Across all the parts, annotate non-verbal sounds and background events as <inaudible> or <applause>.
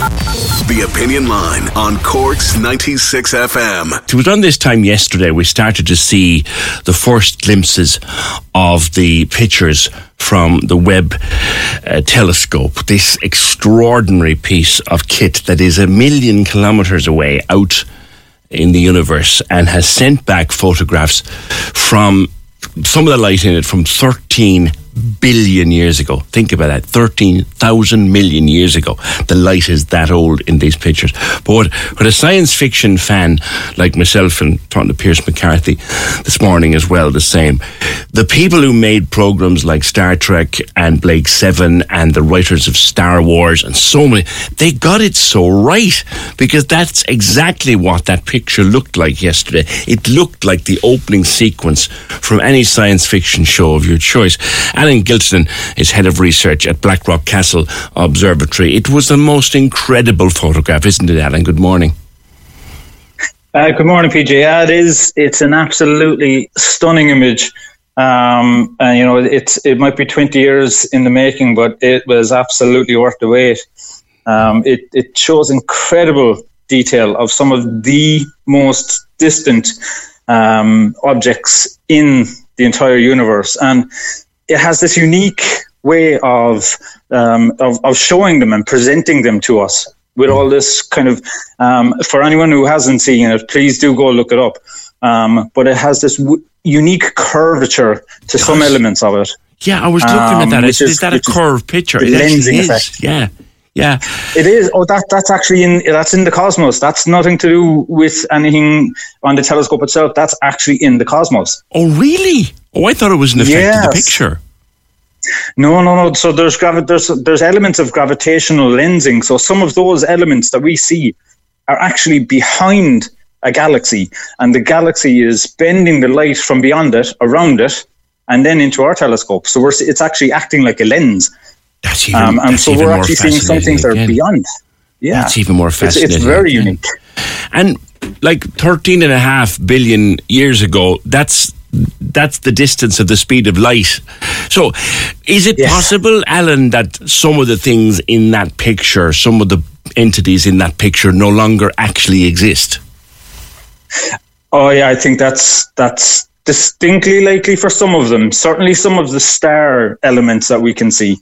The Opinion Line on Cork's 96 FM. It was around this time yesterday we started to see the first glimpses of the pictures from the Webb uh, telescope. This extraordinary piece of kit that is a million kilometres away out in the universe and has sent back photographs from some of the light in it from 13 billion years ago. Think about that. 13,000 million years ago. The light is that old in these pictures. But what, what a science fiction fan like myself and talking to Pierce McCarthy this morning as well, the same. The people who made programs like Star Trek and Blake Seven and the writers of Star Wars and so many, they got it so right because that's exactly what that picture looked like yesterday. It looked like the opening sequence from any science fiction show of your choice. Alan Giltinan is head of research at Blackrock Castle Observatory. It was the most incredible photograph, isn't it, Alan? Good morning. Uh, good morning, PJ. Yeah, it is. It's an absolutely stunning image. Um, and you know, it's it might be 20 years in the making, but it was absolutely worth the wait. Um, it it shows incredible detail of some of the most distant um, objects in the entire universe, and it has this unique way of, um, of, of showing them and presenting them to us with all this kind of um, for anyone who hasn't seen it please do go look it up. Um, but it has this w- unique curvature to Gosh. some elements of it. Yeah i was looking at that. Um, is, is, that a curved picture? The lensing effect. Yeah yeah, it is. Oh, that that's actually in that's in the cosmos. That's nothing to do with anything on the telescope itself. That's actually in the cosmos. Oh, really? Oh, I thought it was an effect yes. of the picture. No, no, no. So there's gravi- there's there's elements of gravitational lensing. So some of those elements that we see are actually behind a galaxy, and the galaxy is bending the light from beyond it around it, and then into our telescope. So we're it's actually acting like a lens. That's even, um, and so we're actually seeing some things that are beyond. Yeah, that's even more fascinating. It's, it's very again. unique. And like 13 and a half billion years ago, that's that's the distance of the speed of light. So, is it yes. possible, Alan, that some of the things in that picture, some of the entities in that picture, no longer actually exist? Oh yeah, I think that's that's distinctly likely for some of them. Certainly, some of the star elements that we can see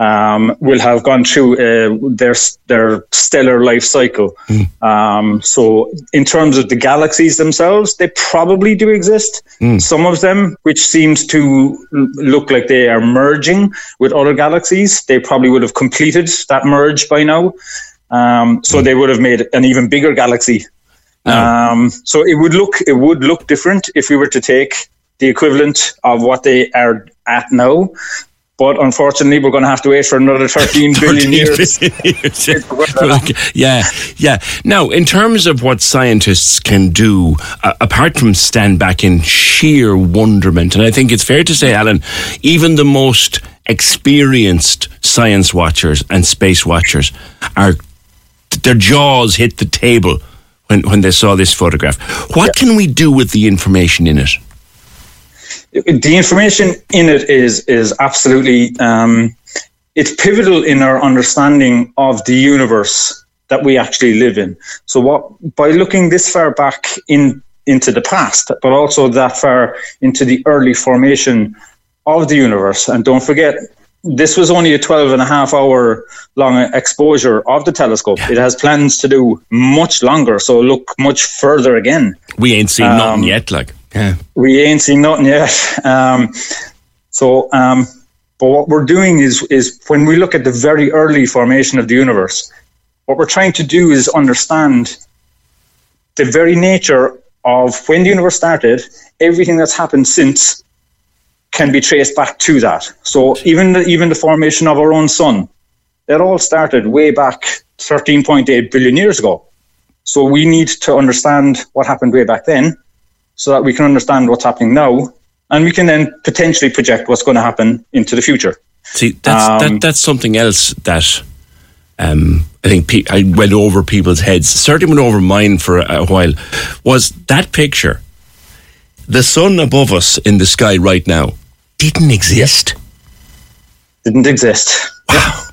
um, will have gone through uh, their their stellar life cycle. Mm. Um, so, in terms of the galaxies themselves, they probably do exist. Mm. Some of them, which seems to look like they are merging with other galaxies, they probably would have completed that merge by now. Um, so mm. they would have made an even bigger galaxy. Oh. Um, so it would look it would look different if we were to take the equivalent of what they are at now but unfortunately, we're going to have to wait for another <laughs> 13 billion years. <laughs> <laughs> yeah, yeah. Now, in terms of what scientists can do, uh, apart from stand back in sheer wonderment, and I think it's fair to say, Alan, even the most experienced science watchers and space watchers are their jaws hit the table when, when they saw this photograph. What yeah. can we do with the information in it? The information in it is is absolutely um, it's pivotal in our understanding of the universe that we actually live in. So, what by looking this far back in into the past, but also that far into the early formation of the universe, and don't forget. This was only a 12 and a half hour long exposure of the telescope. It has plans to do much longer, so look much further again. We ain't seen um, nothing yet, like. Yeah. We ain't seen nothing yet. Um, so um, But what we're doing is is when we look at the very early formation of the universe, what we're trying to do is understand the very nature of when the universe started, everything that's happened since can be traced back to that. So even the, even the formation of our own sun, that all started way back 13.8 billion years ago. So we need to understand what happened way back then, so that we can understand what's happening now, and we can then potentially project what's going to happen into the future. See, that's um, that, that's something else that um, I think pe- I went over people's heads. Certainly went over mine for a, a while. Was that picture? The sun above us in the sky right now didn't exist. Didn't exist. Wow.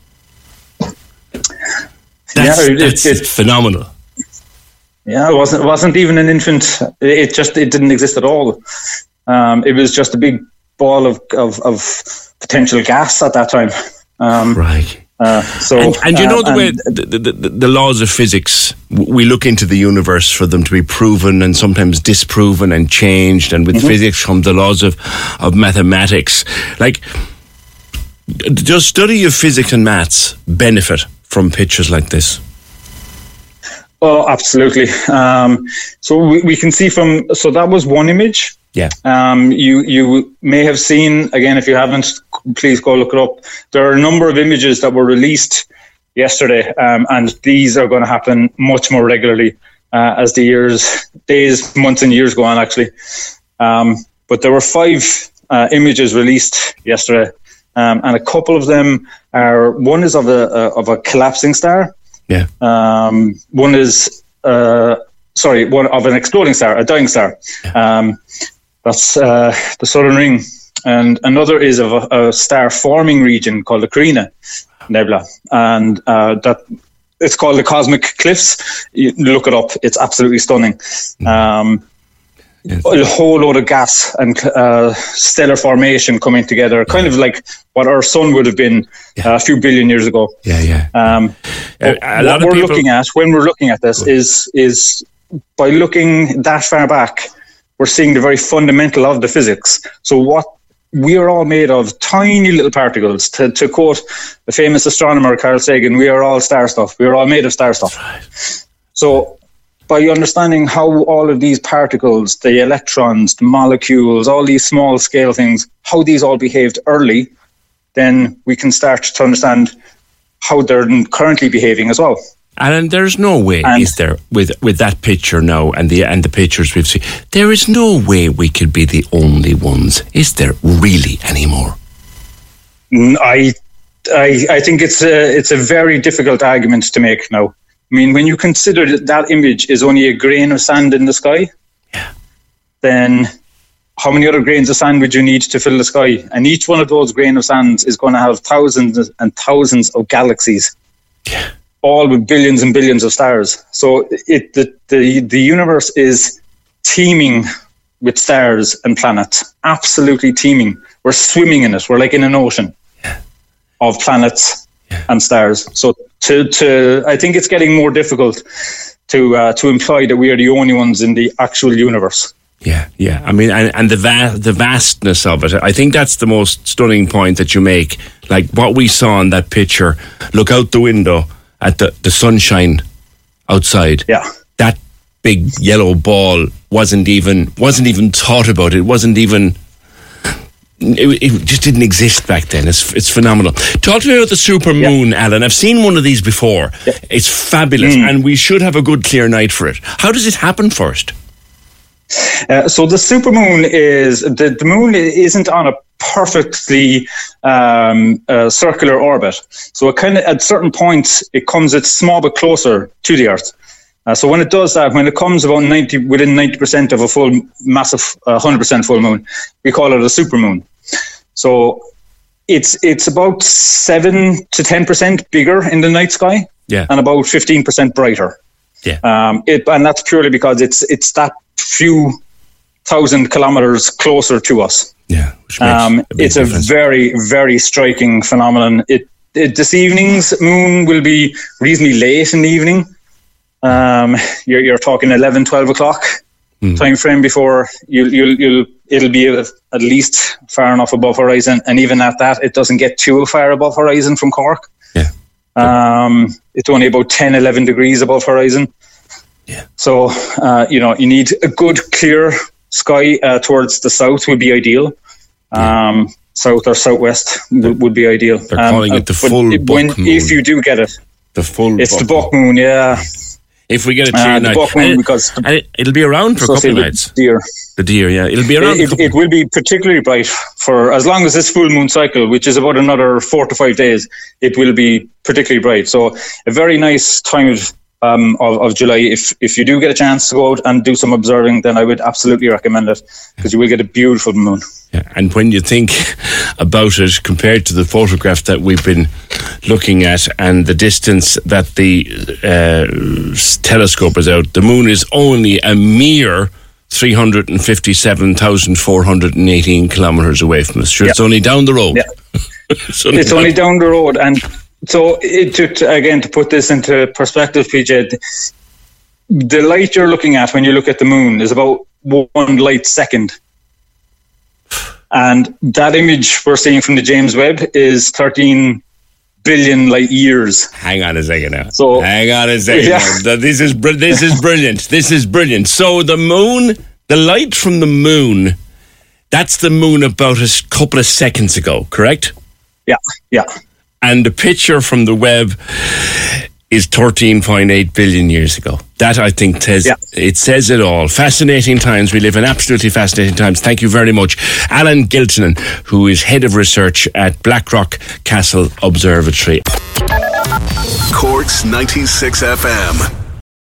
That's, yeah, it, that's it, phenomenal. Yeah, it wasn't wasn't even an infant. It just it didn't exist at all. Um, it was just a big ball of, of, of potential gas at that time. Um, right. Uh, so, and, and you know the uh, way the, the, the, laws of physics, we look into the universe for them to be proven and sometimes disproven and changed. And with mm-hmm. physics come the laws of, of mathematics. Like, does study of physics and maths benefit from pictures like this? Oh, absolutely. Um, so we, we can see from so that was one image. Yeah. Um, you you may have seen again if you haven't, please go look it up. There are a number of images that were released yesterday, um, and these are going to happen much more regularly uh, as the years, days, months, and years go on. Actually, um, but there were five uh, images released yesterday, um, and a couple of them are one is of a uh, of a collapsing star. Yeah. Um, one is uh, sorry, one of an exploding star, a dying star. Um, that's uh, the Southern Ring, and another is of a, a star forming region called the Carina Nebula, and uh, that it's called the Cosmic Cliffs. You look it up; it's absolutely stunning. Mm. Um, Yes. a whole load of gas and uh, stellar formation coming together, kind of like what our sun would have been yeah. uh, a few billion years ago. Yeah, yeah. Um, a, a what we're people... looking at when we're looking at this is is by looking that far back, we're seeing the very fundamental of the physics. So what we are all made of tiny little particles. To, to quote the famous astronomer Carl Sagan, we are all star stuff. We are all made of star stuff. Right. So by understanding how all of these particles, the electrons, the molecules, all these small scale things, how these all behaved early, then we can start to understand how they're currently behaving as well. And there's no way, and is there, with with that picture now and the and the pictures we've seen, there is no way we could be the only ones. Is there really anymore? I, I, I think it's a it's a very difficult argument to make now. I mean, when you consider that that image is only a grain of sand in the sky, yeah. then how many other grains of sand would you need to fill the sky? And each one of those grain of sand is going to have thousands and thousands of galaxies, yeah. all with billions and billions of stars. So it the, the the universe is teeming with stars and planets, absolutely teeming. We're swimming in it. We're like in an ocean yeah. of planets and stars. So to, to I think it's getting more difficult to uh, to imply that we are the only ones in the actual universe. Yeah, yeah. I mean, and, and the va- the vastness of it. I think that's the most stunning point that you make. Like what we saw in that picture. Look out the window at the, the sunshine outside. Yeah. That big yellow ball wasn't even wasn't even thought about. It wasn't even it, it, just didn't exist back then. It's, it's phenomenal. Talk to me about the super moon, yeah. Alan. I've seen one of these before. Yeah. It's fabulous, mm. and we should have a good clear night for it. How does it happen first? Uh, so the super moon is the, the moon isn't on a perfectly um, uh, circular orbit. So it kind of at certain points it comes it's small but closer to the Earth. Uh, so when it does that, when it comes about 90 within 90% of a full massive 100% uh, full moon, we call it a super moon. So it's it's about seven to 10% bigger in the night sky, yeah, and about 15% brighter. Yeah, um, it, and that's purely because it's it's that few thousand kilometers closer to us. Yeah, um, a it's difference. a very very striking phenomenon. It, it this evening's moon will be reasonably late in the evening. Um, you're, you're talking 11, 12 o'clock mm. time frame before you'll, you'll, you'll it'll be at least far enough above horizon, and even at that, it doesn't get too far above horizon from Cork. Yeah. Um, it's only about 10, 11 degrees above horizon. Yeah. So, uh, you know, you need a good clear sky uh, towards the south would be ideal. Um, south or southwest would, would be ideal. They're Um, calling uh, it the full it- buck moon. If you do get it, The full. it's the buck buck moon, yeah. If we get a Uh, clear the night, it, because the- it'll be around for a couple of nights. Deer. The deer, yeah, it'll be around. It, it will be particularly bright for as long as this full moon cycle, which is about another four to five days. It will be particularly bright. So a very nice time of um, of, of July. If if you do get a chance to go out and do some observing, then I would absolutely recommend it because you will get a beautiful moon. Yeah, and when you think about it compared to the photograph that we've been looking at and the distance that the uh, telescope is out, the moon is only a mere 357,418 kilometres away from us. Sure, it's only down the road. Yeah. <laughs> it's only, It's only down the road, and so it, to, again to put this into perspective, PJ, th- the light you're looking at when you look at the moon is about one light second. And that image we're seeing from the James Webb is 13 billion light years. Hang on a second now. So- hang on a second. Yeah. This is this is brilliant. This is brilliant. So the moon, the light from the moon, that's the moon about a couple of seconds ago, correct? Yeah, yeah. And the picture from the Webb is 13.8 billion years ago. That I think says Yeah. it says it all. Fascinating times. We live in absolutely fascinating times. Thank you very much, Alan Giltinan, who is head of research at Blackrock Castle Observatory. Corks 96 FM.